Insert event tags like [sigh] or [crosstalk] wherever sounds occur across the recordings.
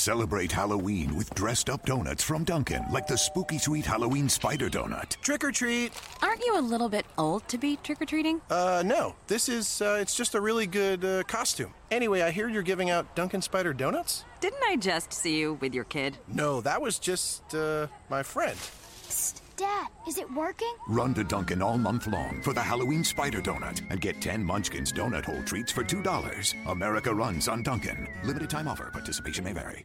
Celebrate Halloween with dressed up donuts from Dunkin', like the spooky sweet Halloween spider donut. Trick or treat. Aren't you a little bit old to be trick or treating? Uh, no. This is, uh, it's just a really good uh, costume. Anyway, I hear you're giving out Dunkin' Spider Donuts? Didn't I just see you with your kid? No, that was just, uh, my friend. Psst, Dad, is it working? Run to Dunkin' all month long for the Halloween spider donut and get 10 Munchkins donut hole treats for $2. America runs on Dunkin'. Limited time offer. Participation may vary.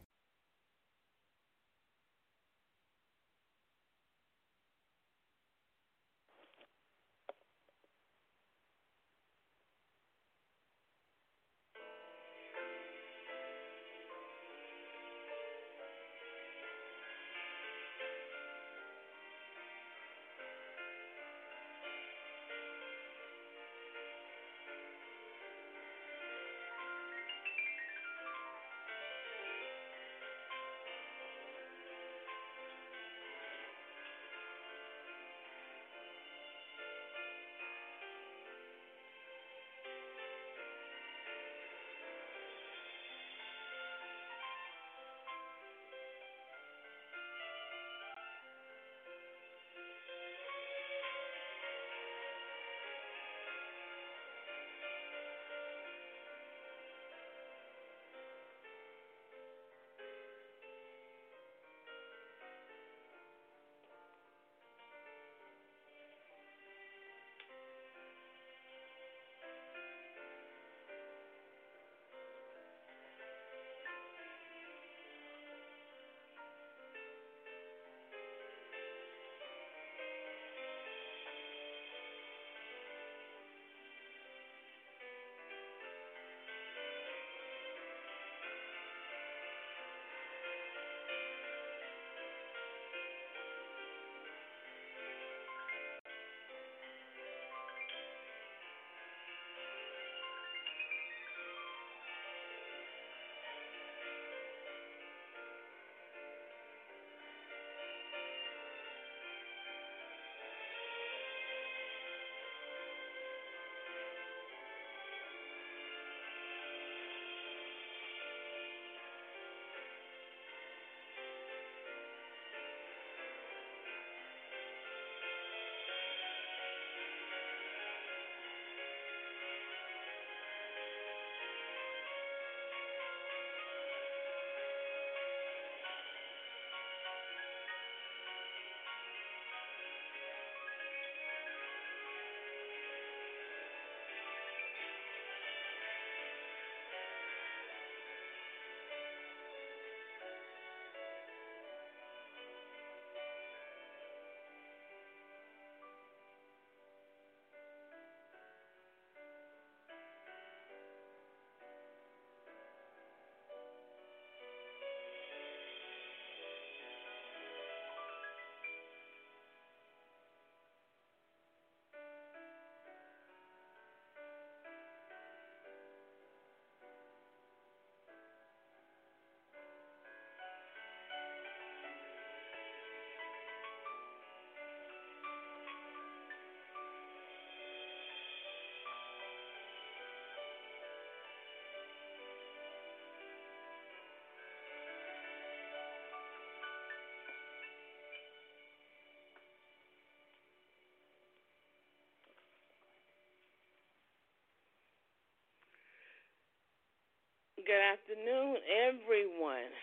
Good afternoon, everyone,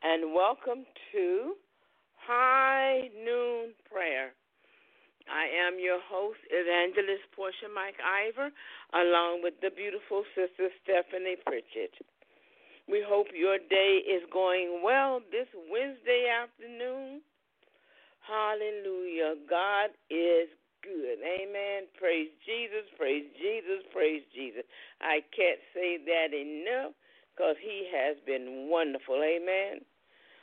and welcome to High Noon Prayer. I am your host, Evangelist Portia Mike Ivor, along with the beautiful sister Stephanie Pritchett. We hope your day is going well this Wednesday afternoon. Hallelujah. God is good. Amen. Praise Jesus, praise Jesus, praise Jesus. I can't say that enough because he has been wonderful. Amen.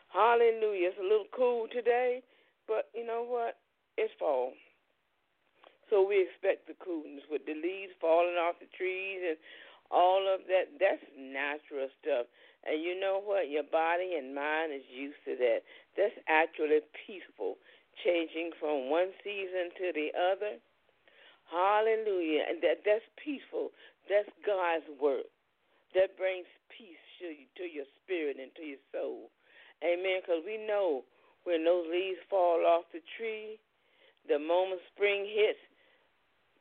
Hallelujah. It's a little cool today, but you know what? It's fall. So we expect the coolness with the leaves falling off the trees and all of that. That's natural stuff. And you know what? Your body and mind is used to that. That's actually peaceful, changing from one season to the other. Hallelujah. And that that's peaceful. That's God's work. That brings peace to, you, to your spirit and to your soul. Amen. Because we know when those leaves fall off the tree, the moment spring hits,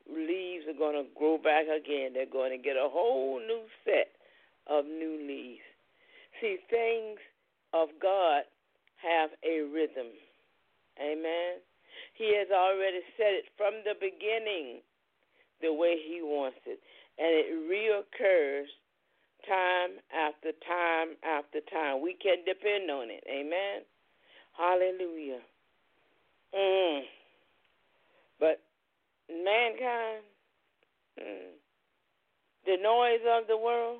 leaves are going to grow back again. They're going to get a whole new set of new leaves. See, things of God have a rhythm. Amen. He has already said it from the beginning the way He wants it. And it reoccurs time after time after time. We can depend on it. Amen. Hallelujah. Mm. But mankind, mm, the noise of the world,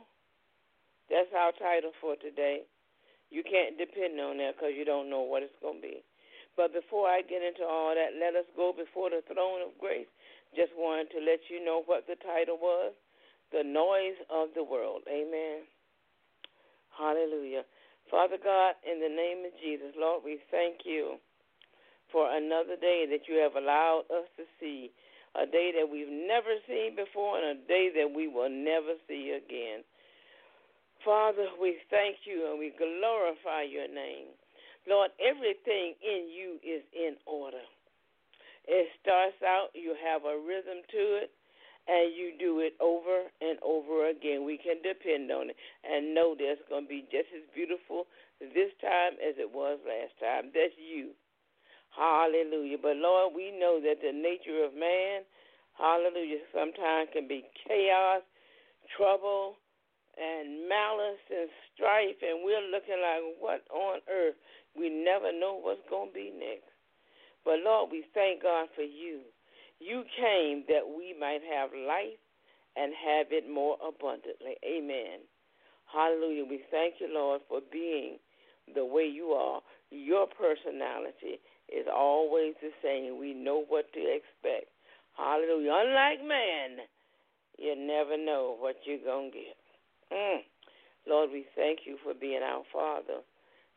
that's our title for today. You can't depend on that because you don't know what it's going to be. But before I get into all that, let us go before the throne of grace. Just wanted to let you know what the title was The Noise of the World. Amen. Hallelujah. Father God, in the name of Jesus, Lord, we thank you for another day that you have allowed us to see a day that we've never seen before and a day that we will never see again. Father, we thank you and we glorify your name. Lord, everything in you is in order. It starts out, you have a rhythm to it, and you do it over and over again. We can depend on it and know that it's going to be just as beautiful this time as it was last time. That's you. Hallelujah. But Lord, we know that the nature of man, hallelujah, sometimes can be chaos, trouble, and malice and strife, and we're looking like, what on earth? We never know what's going to be next. But Lord, we thank God for you. You came that we might have life and have it more abundantly. Amen. Hallelujah. We thank you, Lord, for being the way you are. Your personality is always the same. We know what to expect. Hallelujah. Unlike man, you never know what you're going to get. Mm. Lord, we thank you for being our Father.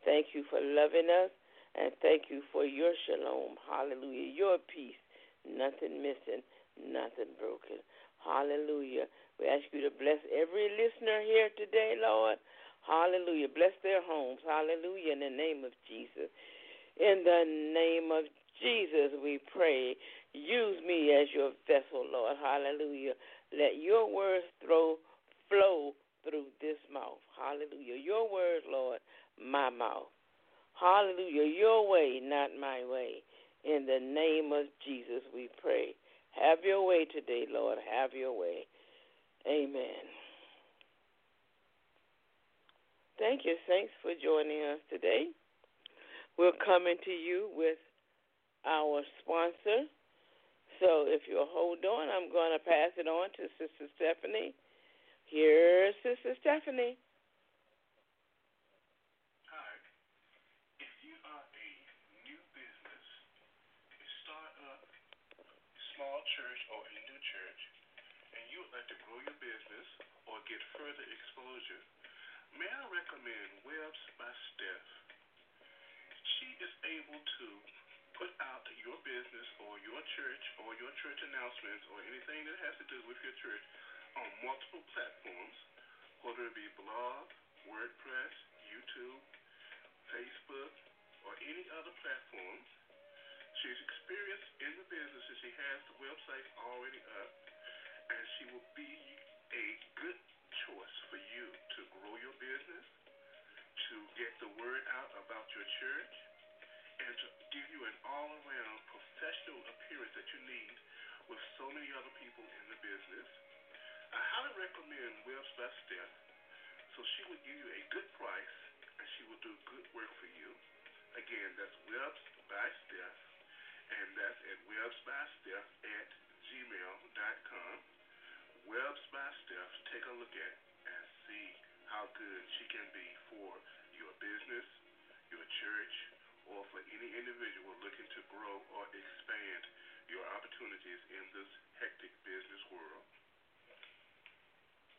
Thank you for loving us, and thank you for your shalom. Hallelujah. Your peace. Nothing missing, nothing broken. Hallelujah. We ask you to bless every listener here today, Lord. Hallelujah. Bless their homes. Hallelujah. In the name of Jesus. In the name of Jesus, we pray. Use me as your vessel, Lord. Hallelujah. Let your words throw, flow through this mouth. Hallelujah. Your words, Lord, my mouth. Hallelujah. Your way, not my way. In the name of Jesus, we pray. Have your way today, Lord. Have your way. Amen. Thank you, Saints, for joining us today. We're coming to you with our sponsor. So if you'll hold on, I'm going to pass it on to Sister Stephanie. Here's Sister Stephanie. Hi. If you are a new business, a startup, small church, or a new church, and you like to grow your business or get further exposure, may I recommend Webs by Steph? She is able to put out your business or your church or your church announcements or anything that has to do with your church on multiple platforms, whether it be blog, WordPress, YouTube, Facebook, or any other platform. She's experienced in the business and she has the website already up, and she will be a good resource for you to grow your business, to get the word out about your church, and to give you an all-around professional appearance that you need with so many other people in the business. I highly recommend Webs by Steph. So she will give you a good price and she will do good work for you. Again, that's Webs by Steph, and that's at websbysteph at gmail.com. Webs by Steph, take a look at and see how good she can be for your business, your church, or for any individual looking to grow or expand your opportunities in this hectic business world.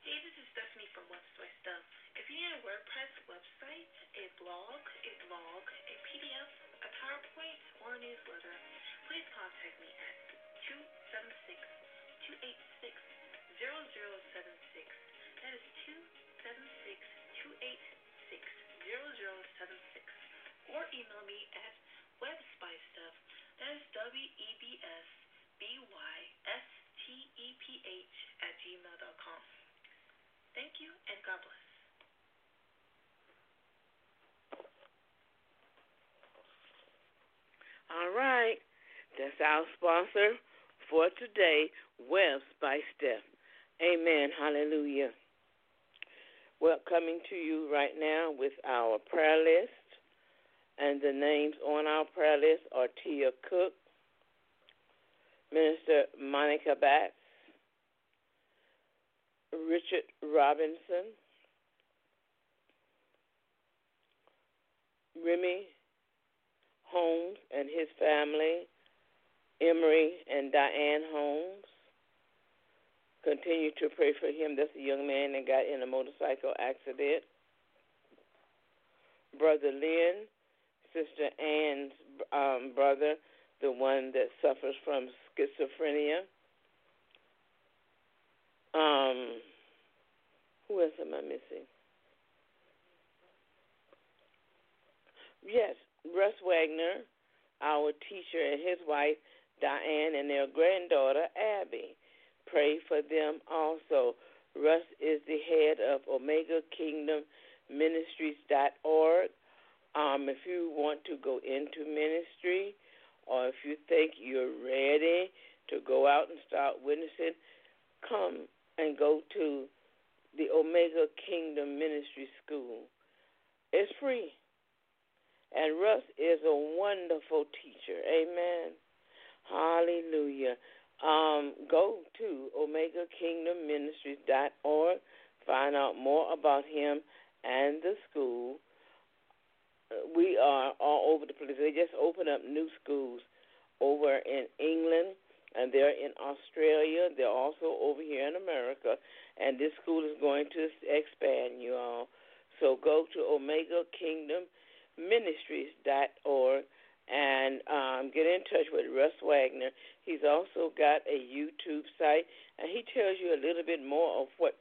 Hey, this is Stephanie from Webs by Steph. If you need a WordPress website, a blog, a blog, a PDF, a PowerPoint, or a newsletter, please contact me at 276-286-0076. That is 276-286-0076. Or email me at websbysteph. That is W-E-B-S-B-Y-S-T-E-P-H at gmail.com. Thank you, and God bless. All right. That's our sponsor for today, Webs by Steph. Amen. Hallelujah. Well, coming to you right now with our prayer list. And the names on our prayer list are Tia Cook, Minister Monica Batts, Richard Robinson, Remy Holmes and his family, Emery and Diane Holmes. Continue to pray for him. That's a young man that got in a motorcycle accident. Brother Lynn, Sister Ann's um, brother, the one that suffers from schizophrenia. Um, who else am I missing? Yes, Russ Wagner, our teacher, and his wife, Diane, and their granddaughter, Abby. Pray for them also. Russ is the head of Omega Kingdom Ministries.org. Um, if you want to go into ministry or if you think you're ready to go out and start witnessing, come and go to the Omega Kingdom Ministry School. It's free. And Russ is a wonderful teacher. Amen. Hallelujah. Um, go to OmegaKingdomMinistries.org. Find out more about him and the school. We are all over the place. They just opened up new schools over in England, and they're in Australia. They're also over here in America, and this school is going to expand, you all. So go to Omega Kingdom ministries.org and um, get in touch with Russ Wagner. He's also got a YouTube site, and he tells you a little bit more of what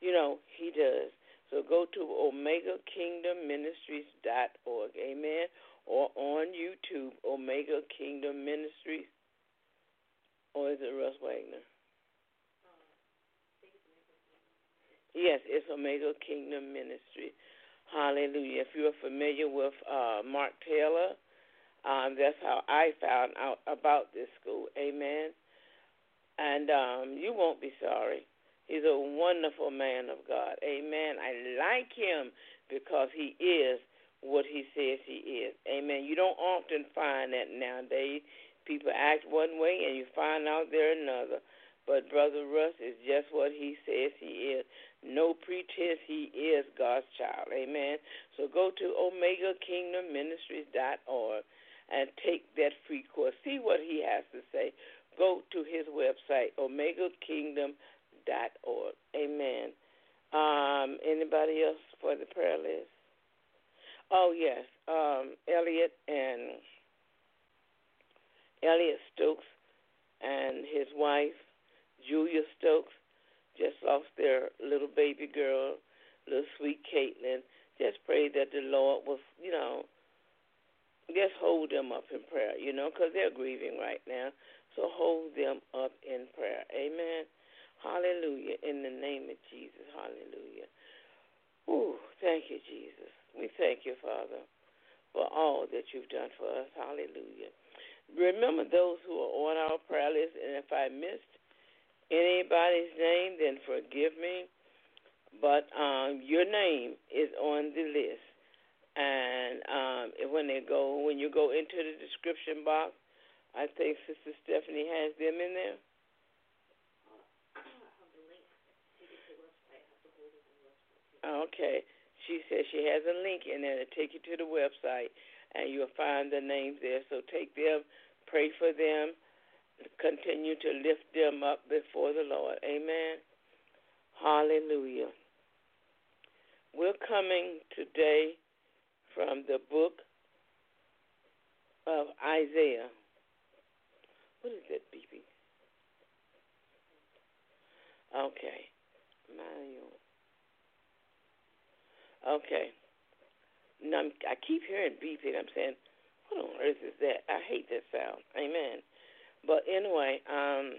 you know he does. So go to OmegaKingdomMinistries.org, amen, or on YouTube, Omega Kingdom Ministries, or is it Russ Wagner? Yes, it's Omega Kingdom Ministry. Hallelujah. If you're familiar with uh, Mark Taylor, um, that's how I found out about this school. Amen. And um, you won't be sorry. He's a wonderful man of God. Amen. I like him because he is what he says he is. Amen. You don't often find that nowadays. People act one way and you find out they're another. But Brother Russ is just what he says he is. No pretense, he is God's child. Amen. So go to OmegaKingdomMinistries.org and take that free course. See what he has to say. Go to his website, OmegaKingdom.org. Amen. Um, anybody else for the prayer list? Oh yes, um, Elliot and Elliot Stokes and his wife Julia Stokes just lost their little baby girl, little sweet Caitlin. Just pray that the Lord will, you know, just hold them up in prayer, you know, because they're grieving right now. So hold them up in prayer. Amen. Hallelujah. In the name of Jesus. Hallelujah. Ooh, thank you, Jesus. We thank you, Father, for all that you've done for us. Hallelujah. Remember those who are on our prayer list, and if I missed anybody's name, then forgive me. But um, your name is on the list, and um, when they go, when you go into the description box, I think Sister Stephanie has them in there. Okay. She says she has a link in there to take you to the website, and you'll find the names there. So take them, pray for them, continue to lift them up before the Lord. Amen. Hallelujah. We're coming today from the book of Isaiah. What is that beeping? Okay. Manual. Okay. Now, I'm, I keep hearing beeping. I'm saying, what on earth is that? I hate that sound. Amen. But anyway, um,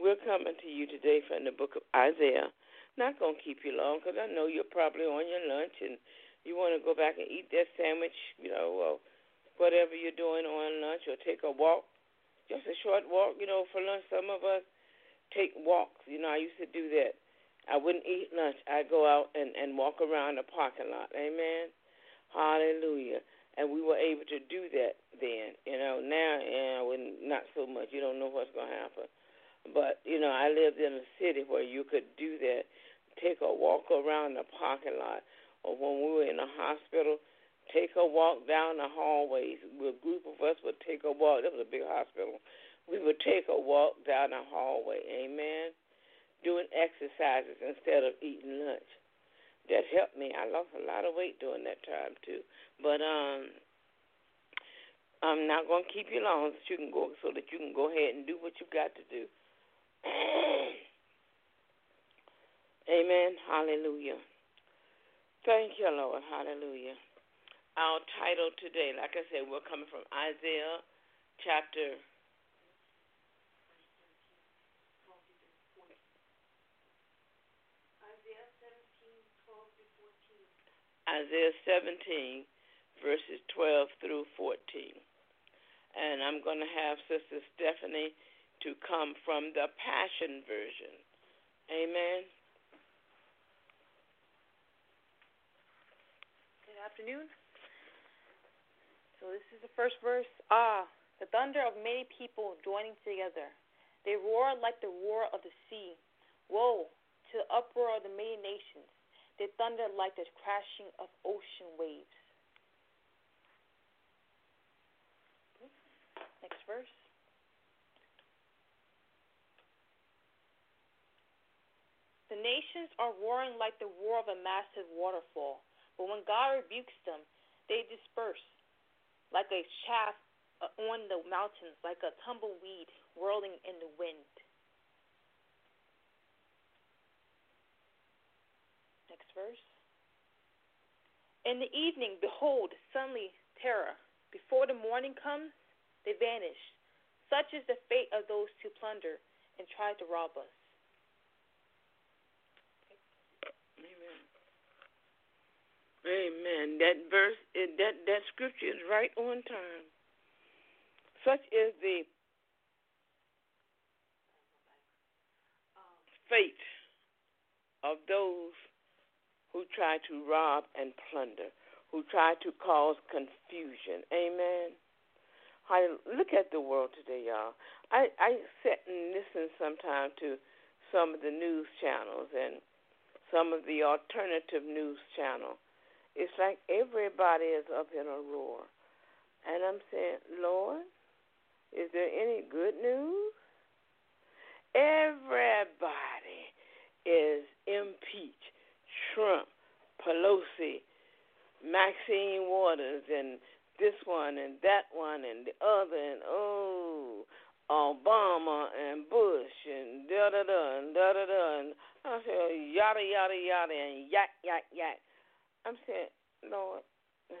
we're coming to you today from the book of Isaiah. Not going to keep you long because I know you're probably on your lunch and you want to go back and eat that sandwich, you know, or whatever you're doing on lunch or take a walk. Just a short walk, you know, for lunch. Some of us take walks. You know, I used to do that. I wouldn't eat lunch. I'd go out and, and walk around the parking lot. Amen. Hallelujah. And we were able to do that then. You know, now yeah, when not so much. You don't know what's gonna happen. But, you know, I lived in a city where you could do that. Take a walk around the parking lot. Or when we were in the hospital, take a walk down the hallways. A group of us would take a walk. That was a big hospital. We would take a walk down the hallway. Amen doing exercises instead of eating lunch. That helped me. I lost a lot of weight during that time too. But um I'm not gonna keep you long so you can go so that you can go ahead and do what you've got to do. Amen. Hallelujah. Thank you, Lord. Hallelujah. Our title today, like I said, we're coming from Isaiah chapter Isaiah 17, verses 12 through 14. And I'm going to have Sister Stephanie to come from the Passion Version. Amen. Good afternoon. So this is the first verse. Ah, the thunder of many people joining together. They roar like the roar of the sea. Woe to the uproar of the many nations. They thunder like the crashing of ocean waves. Next verse. The nations are roaring like the roar of a massive waterfall, but when God rebukes them, they disperse like a chaff uh, on the mountains, like a tumbleweed whirling in the wind. Next verse. In the evening, behold, suddenly terror. Before the morning comes, they vanish. Such is the fate of those who plunder and try to rob us. Amen. Amen. That verse, that that scripture is right on time. Such is the fate of those who try to rob and plunder, who try to cause confusion. Amen. I look at the world today, y'all. I, I sit and listen sometimes to some of the news channels and some of the alternative news channel. It's like everybody is up in a roar. And I'm saying, Lord, is there any good news? Everybody is impeached. Trump, Pelosi, Maxine Waters, and this one and that one and the other, and oh, Obama and Bush and da da da and da da da and I say yada yada yada and yak yak yak. I'm saying, Lord, [laughs]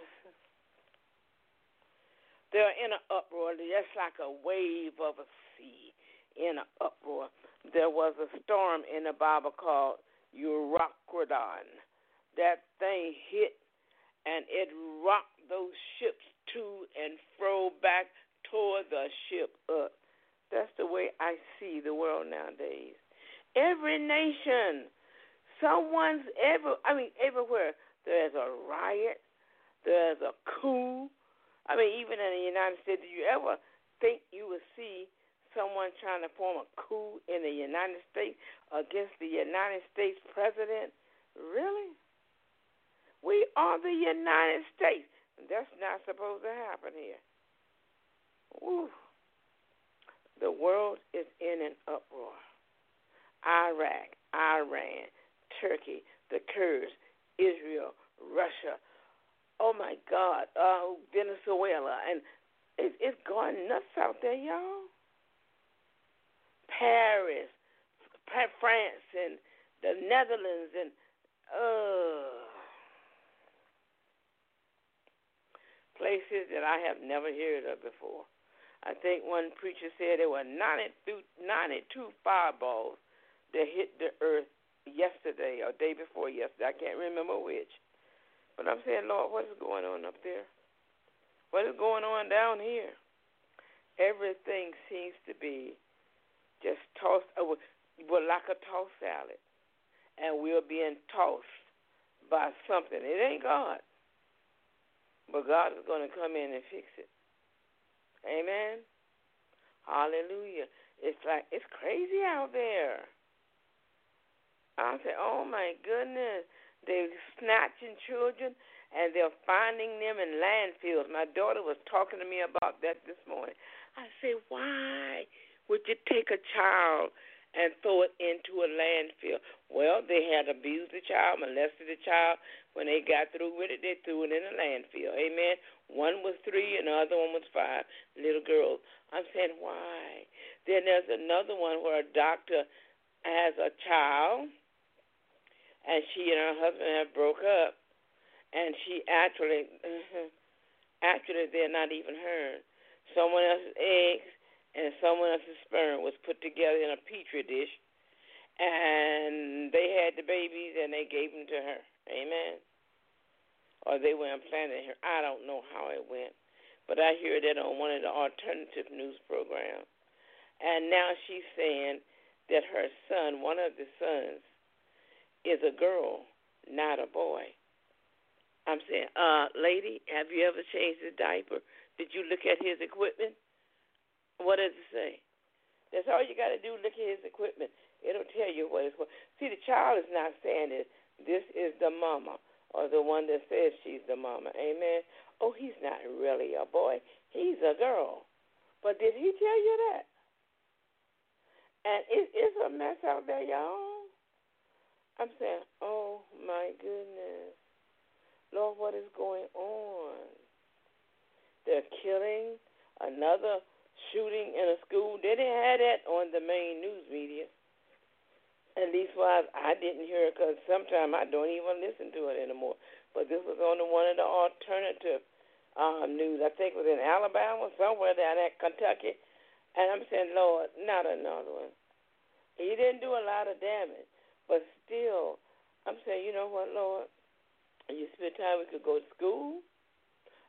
they're in an uproar, just like a wave of a sea. in an uproar. There was a storm in the Bible called Euroclydon. That thing hit and it rocked those ships to and fro back toward the ship up. That's the way I see the world nowadays. Every nation, someone's ever I mean everywhere there's a riot, there's a coup. I mean even in the United States, do you ever think you would see someone trying to form a coup in the United States against the United States president? Really? We are the United States. That's not supposed to happen here. Woo. The world is in an uproar. Iraq, Iran, Turkey, the Kurds, Israel, Russia. Oh my God, uh, Venezuela, and it, it's going nuts out there, y'all. Paris, France, and the Netherlands, and uh, places that I have never heard of before. I think one preacher said there were 92, 92 fireballs that hit the earth yesterday or day before yesterday. I can't remember which. But I'm saying, Lord, what is going on up there? What is going on down here? Everything seems to be just tossed, uh, well, like a tossed salad. And we're being tossed by something. It ain't God. But God is going to come in and fix it. Amen. Hallelujah. It's like it's crazy out there. I say, oh my goodness, they're snatching children and they're finding them in landfills. My daughter was talking to me about that this morning. I say, why would you take a child and throw it into a landfill? Well, they had abused the child, molested the child. When they got through with it, they threw it in a landfill. Amen. One was three and the other one was five little girls. I'm saying, why? Then there's another one where a doctor has a child, and she and her husband have broke up, and she actually, mm-hmm, actually, they're not even her. Someone else's eggs and someone else's sperm was put together in a petri dish, and they had the babies and they gave them to her. Amen. Or they were implanted her. I don't know how it went, but I hear that on one of the alternative news programs. And now she's saying that her son, one of the sons, is a girl, not a boy. I'm saying, uh, lady, have you ever changed his diaper? Did you look at his equipment? What does it say? That's all you got to do. Look at his equipment. It'll tell you what it's for. See, the child is not saying it. This is the mama or the one that says she's the mama. Amen. Oh, he's not really a boy. He's a girl. But did he tell you that? And it, it's a mess out there, y'all. I'm saying, oh my goodness. Lord, what is going on? They're killing another shooting in a school. They didn't have that on the main news media. At least why I didn't hear it because sometimes I don't even listen to it anymore. But this was on the, one of the alternative um, news. I think it was in Alabama, somewhere down at Kentucky. And I'm saying, Lord, not another one. He didn't do a lot of damage, but still, I'm saying, you know what, Lord? You spend time we could go to school,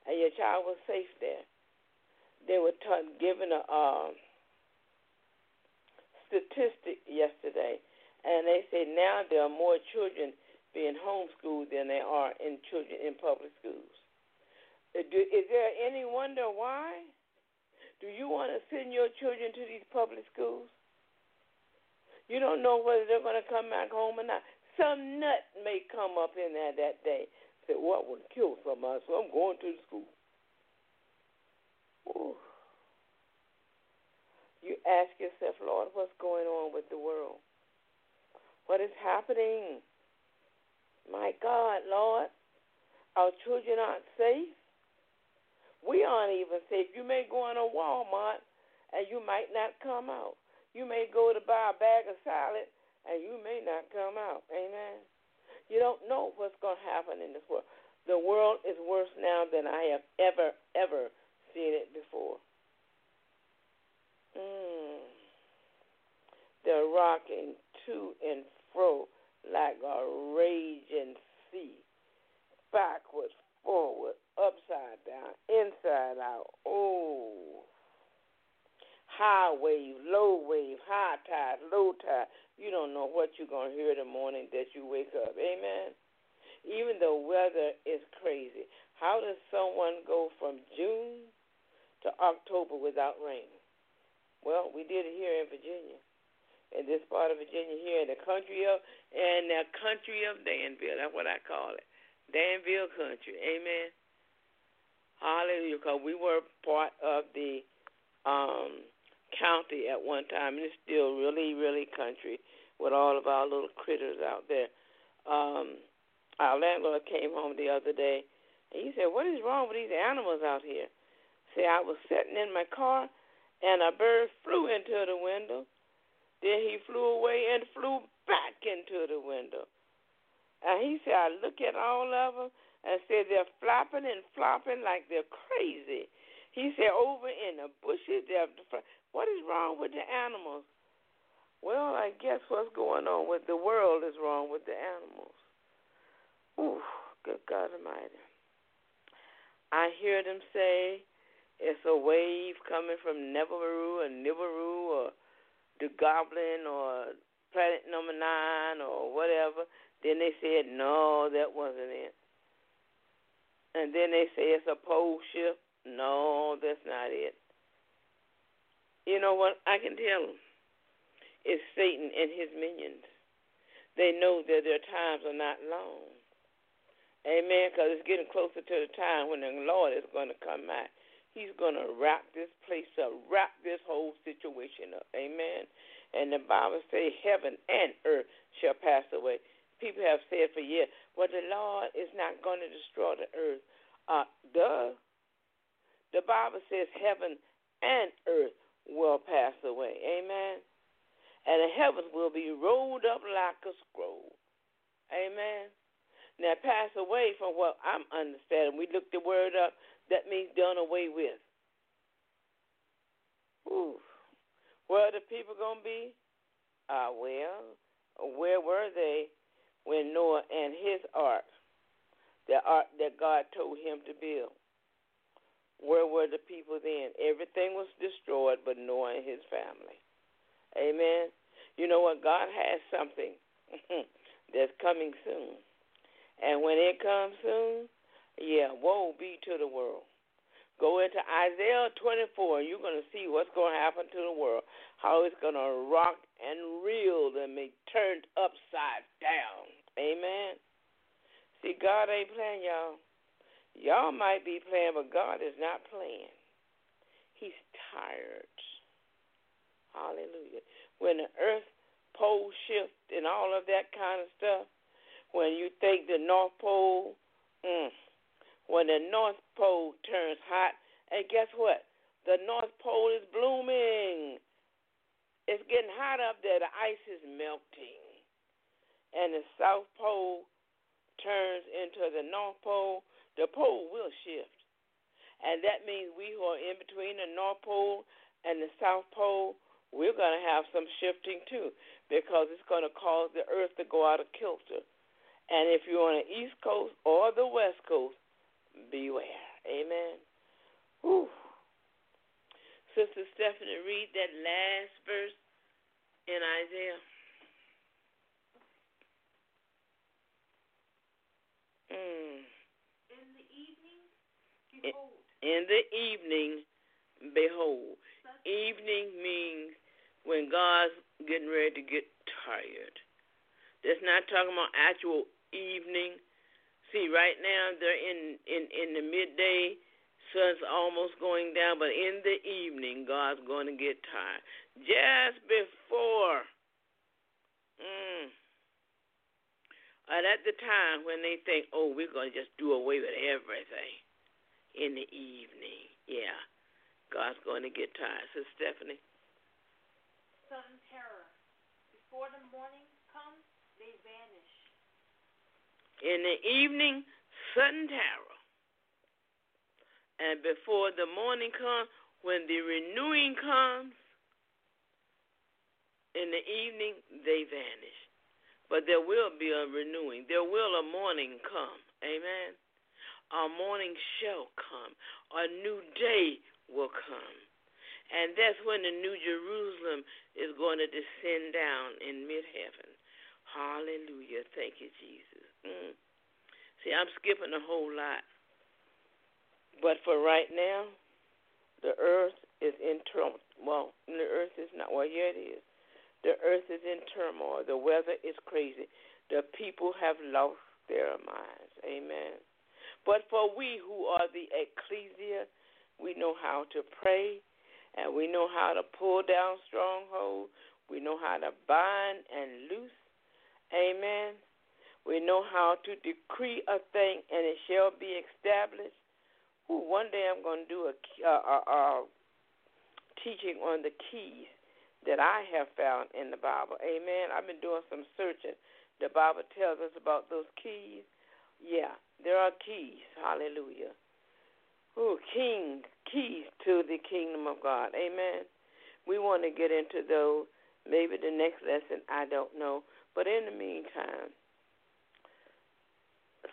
and your child was safe there. They were t- given a um, statistic yesterday and they say now there are more children being homeschooled than there are in children in public schools. Uh, is there any wonder why? Do you want to send your children to these public schools? You don't know whether they're going to come back home or not. Some nut may come up in there that day. Say, what would kill somebody? So I'm going to school. Ooh. You ask yourself, Lord, what's going on with the world? What is happening? My God, Lord, our children aren't safe. We aren't even safe. You may go in a Walmart and you might not come out. You may go to buy a bag of salad and you may not come out. Amen. You don't know what's going to happen in this world. The world is worse now than I have ever, ever seen it before. Mm. They're rocking to and fro like a raging sea, backward, forward, upside down, inside out. Oh, high wave, low wave, high tide, low tide. You don't know what you're going to hear the morning that you wake up. Amen. Even the weather is crazy. How does someone go from June to October without rain? Well, we did it here in Virginia, in this part of Virginia, here in the country of, and the country of Danville. That's what I call it, Danville country. Amen. Hallelujah. Because we were part of the um, county at one time, and it's still really, really country with all of our little critters out there. Um, our landlord came home the other day, and he said, "What is wrong with these animals out here?" Say, I was sitting in my car and a bird flew into the window. Then he flew away and flew back into the window. And he said, I look at all of them and said they're flopping and flopping like they're crazy. He said, over in the bushes, they're. What is wrong with the animals? Well, I guess what's going on with the world is wrong with the animals. Ooh, good God Almighty. I hear them say it's a wave coming from Nebaru or Nibiru or the Goblin or Planet Number Nine or whatever. Then they said, no, that wasn't it. And then they say it's a pole shift. No, that's not it. You know what? I can tell them. It's Satan and his minions. They know that their times are not long. Amen. Because it's getting closer to the time when the Lord is going to come back. He's going to wrap this place up, wrap this whole situation up. Amen. And the Bible says heaven and earth shall pass away. People have said for years, well, the Lord is not going to destroy the earth. Uh, duh. The Bible says heaven and earth will pass away. Amen. And the heavens will be rolled up like a scroll. Amen. Now, pass away from what I'm understanding. We looked the word up that means done away with. Ooh. Where are the people going to be? Uh, well, where were they when Noah and his ark, the ark that God told him to build? Where were the people then? Everything was destroyed but Noah and his family. Amen. You know what? God has something [laughs] that's coming soon. And when it comes soon, yeah, woe be to the world. Go into Isaiah 24, and you're going to see what's going to happen to the world. How it's going to rock and reel and be turned upside down. Amen. See, God ain't playing, y'all. Y'all might be playing, but God is not playing. He's tired. Hallelujah. When the earth pole shift and all of that kind of stuff, when you think the North Pole, mm, when the North Pole turns hot. And guess what? The North Pole is blooming. It's getting hot up there. The ice is melting. And the South Pole turns into the North Pole. The pole will shift. And that means we who are in between the North Pole and the South Pole, we're going to have some shifting too because it's going to cause the earth to go out of kilter. And if you're on the East Coast or the West Coast, beware. Amen. Whew. Sister Stephanie, read that last verse in Isaiah. Mm. In the evening, behold. In the evening, behold. Evening means when God's getting ready to get tired. That's not talking about actual evening See, right now they're in in in the midday. Sun's almost going down, but in the evening, God's going to get tired. Just before, mm, and at the time when they think, oh, we're going to just do away with everything in the evening, yeah, God's going to get tired. So, Stephanie. Sudden terror. Before the morning comes, they vanish. In the evening, sudden terror. And before the morning comes, when the renewing comes, in the evening they vanish. But there will be a renewing. There will a morning come. Amen. A morning shall come. A new day will come. And that's when the New Jerusalem is going to descend down in mid heaven. Hallelujah. Thank you, Jesus. Mm. See, I'm skipping a whole lot. But for right now, the earth is in turmoil. Well, the earth is not. Well, yeah, it is. The earth is in turmoil. The weather is crazy. The people have lost their minds. Amen. But for we who are the ecclesia, we know how to pray and we know how to pull down strongholds. We know how to bind and loose. Amen. We know how to decree a thing and it shall be established. Ooh, one day I'm going to do a, a, a, a teaching on the keys that I have found in the Bible. Amen. I've been doing some searching. The Bible tells us about those keys. Yeah, there are keys. Hallelujah. Ooh, king, keys to the kingdom of God. Amen. We want to get into those. Maybe the next lesson, I don't know. But in the meantime,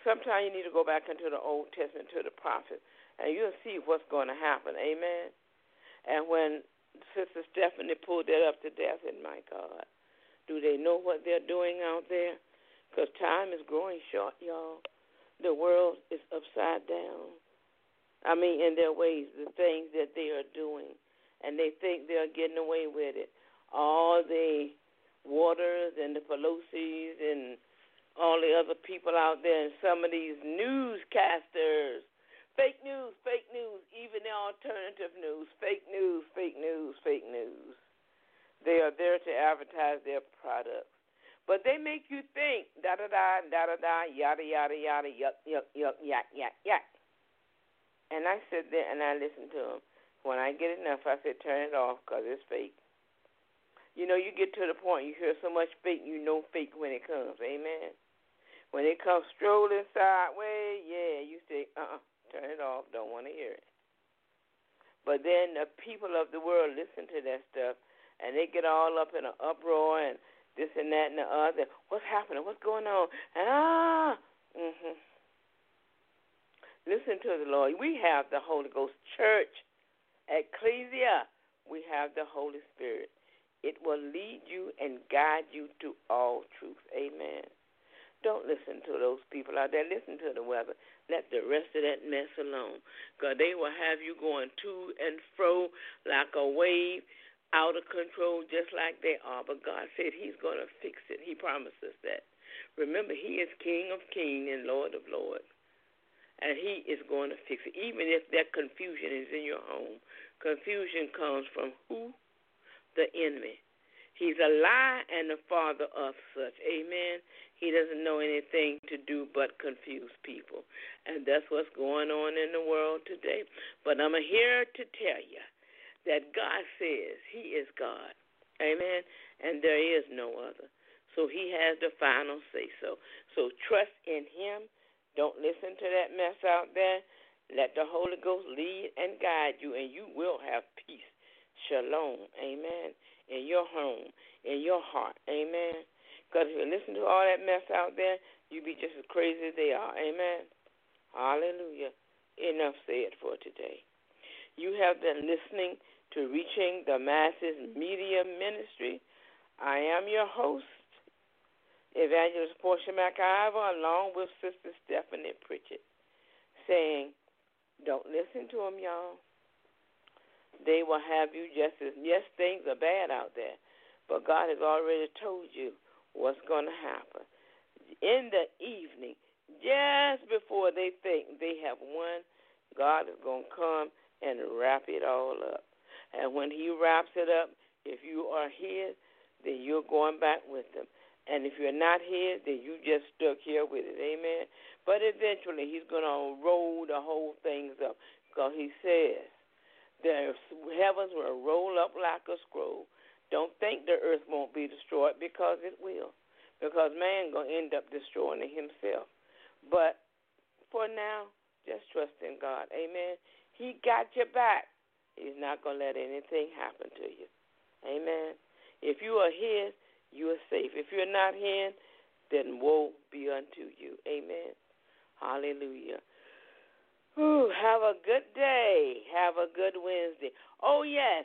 sometimes you need to go back into the Old Testament to the prophets, and you'll see what's going to happen. Amen. And when Sister Stephanie pulled that up to death, and my God, do they know what they're doing out there? Because time is growing short, y'all. The world is upside down. I mean, in their ways, the things that they are doing, and they think they're getting away with it. All the Waters and the Pelosi's and all the other people out there, and some of these newscasters Fake news, fake news, even the alternative news, fake news, fake news, fake news. They are there to advertise their products. But they make you think da da da da da da yada yada yada yuck yuck yuck yak yak yak. And I sit there and I listen to them. When I get enough, I said turn it off because it's fake. You know, you get to the point you hear so much fake, you know fake when it comes. Amen. When it comes strolling sideways, yeah, you say uh uh turn it off, don't want to hear it. But then the people of the world listen to that stuff and they get all up in an uproar and this and that and the other. What's happening? What's going on? And ah, mhm. Listen to the Lord. We have the Holy Ghost Church, Ecclesia. We have the Holy Spirit. It will lead you and guide you to all truth. Amen. Don't listen to those people out there. Listen to the weather. Let the rest of that mess alone. Because they will have you going to and fro like a wave, out of control, just like they are. But God said He's going to fix it. He promises that. Remember, He is King of kings and Lord of lords. And He is going to fix it. Even if that confusion is in your home, confusion comes from who? The enemy. He's a lie and the father of such. Amen. He doesn't know anything to do but confuse people. And that's what's going on in the world today. But I'm here to tell you that God says He is God. Amen. And there is no other. So He has the final say so. So trust in Him. Don't listen to that mess out there. Let the Holy Ghost lead and guide you, and you will have peace. Shalom. Amen. In your home, in your heart. Amen. Because if you listen to all that mess out there, you'd be just as crazy as they are. Amen. Hallelujah. Enough said for today. You have been listening to Reaching the Masses Media Ministry. I am your host, Evangelist Portia McIver, along with Sister Stephanie Pritchett, saying, Don't listen to them, y'all. They will have you just as, yes, things are bad out there, but God has already told you what's going to happen. In the evening, just before they think they have won, God is going to come and wrap it all up. And when He wraps it up, if you are His, then you're going back with Him. And if you're not His, then you just stuck here with it. Amen. But eventually, He's going to roll the whole things up because He says the heavens will roll up like a scroll don't think the earth won't be destroyed because it will. Because man gonna end up destroying it himself. But for now, just trust in God. Amen. He got your back. He's not gonna let anything happen to you. Amen. If you are His, you are safe. If you're not His, then woe be unto you. Amen. Hallelujah. Ooh, have a good day. Have a good Wednesday. Oh, yes.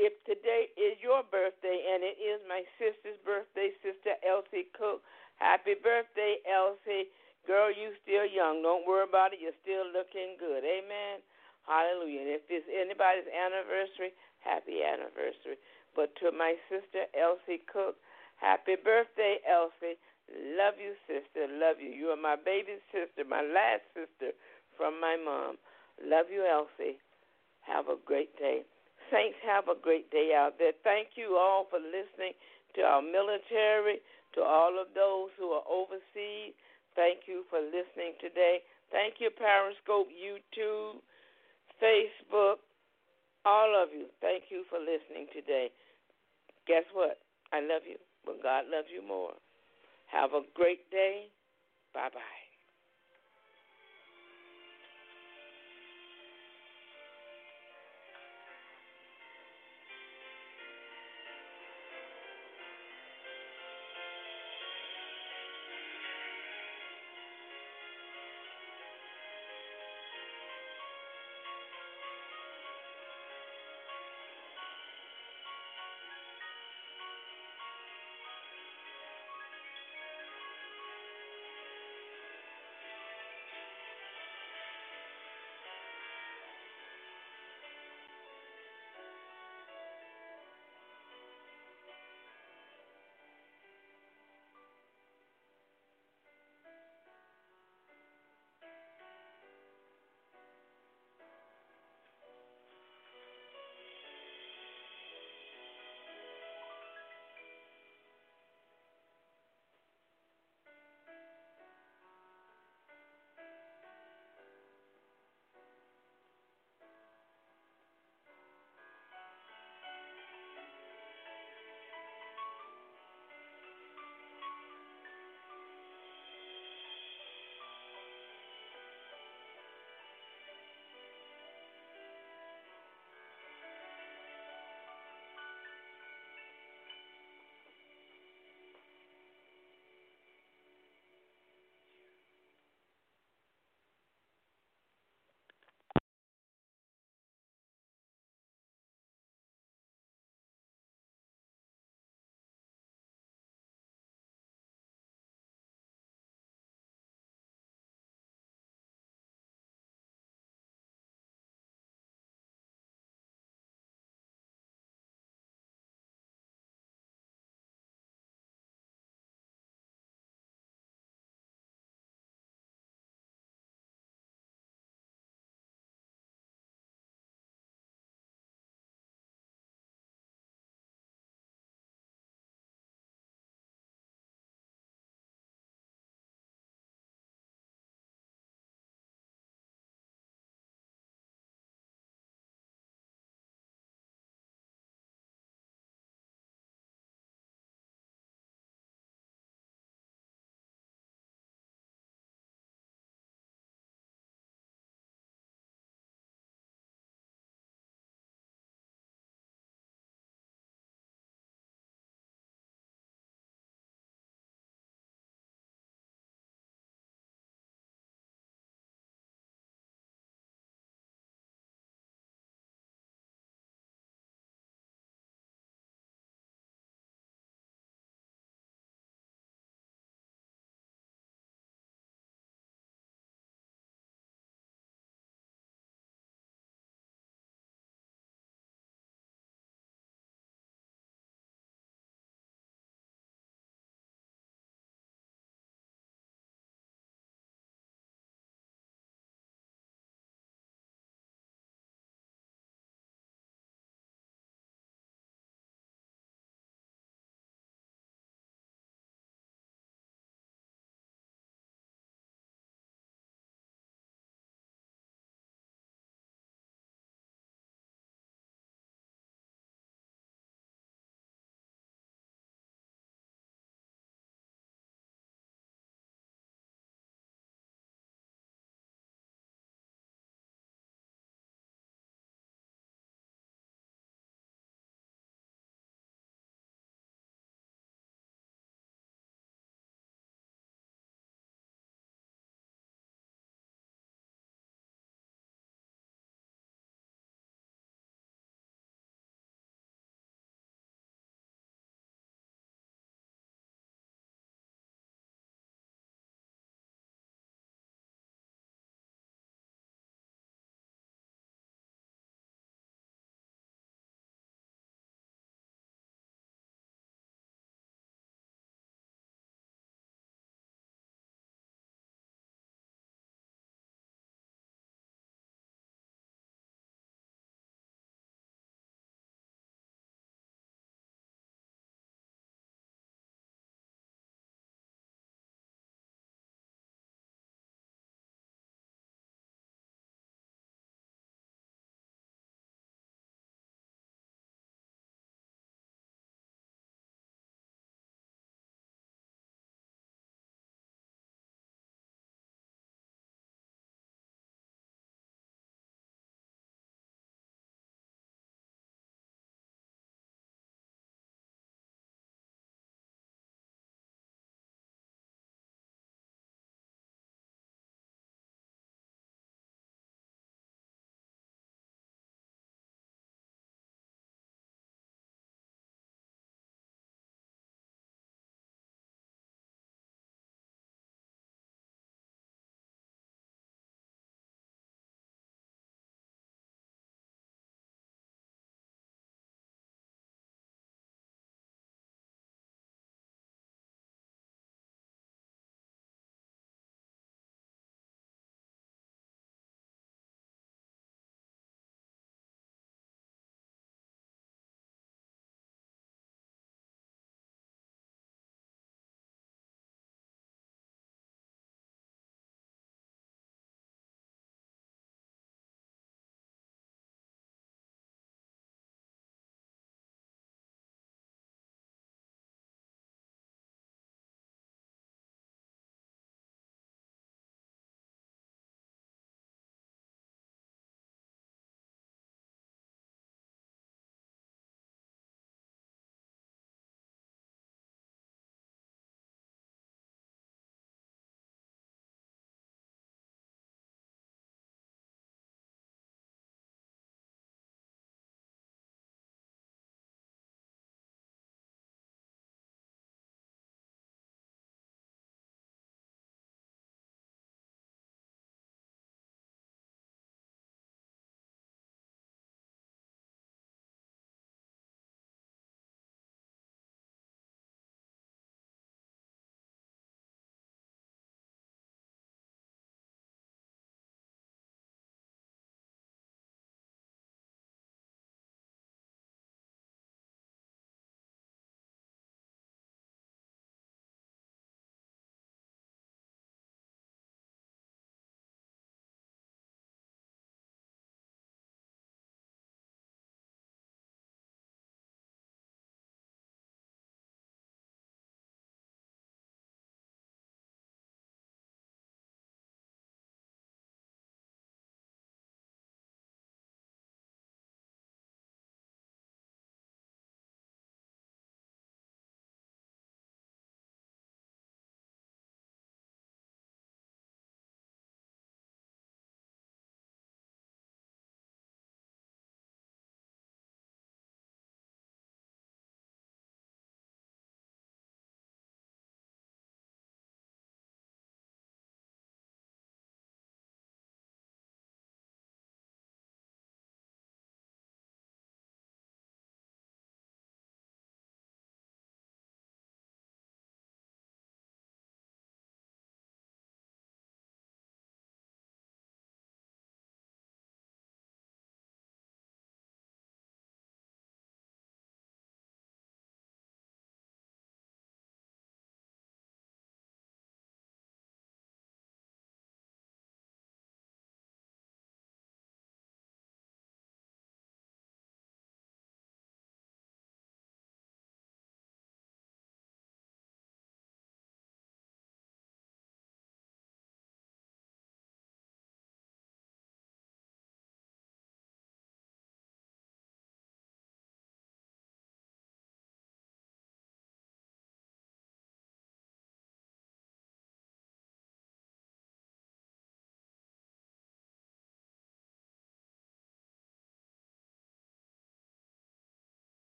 If today is your birthday and it is my sister's birthday, Sister Elsie Cook, happy birthday, Elsie. Girl, you still young. Don't worry about it. You're still looking good. Amen. Hallelujah. And if it's anybody's anniversary, happy anniversary. But to my sister, Elsie Cook, happy birthday, Elsie. Love you, sister. Love you. You are my baby sister, my last sister from my mom. Love you, Elsie. Have a great day. Saints, have a great day out there. Thank you all for listening to our military, to all of those who are overseas. Thank you for listening today. Thank you, Periscope, YouTube, Facebook, all of you. Thank you for listening today. Guess what? I love you, but God loves you more. Have a great day. Bye bye.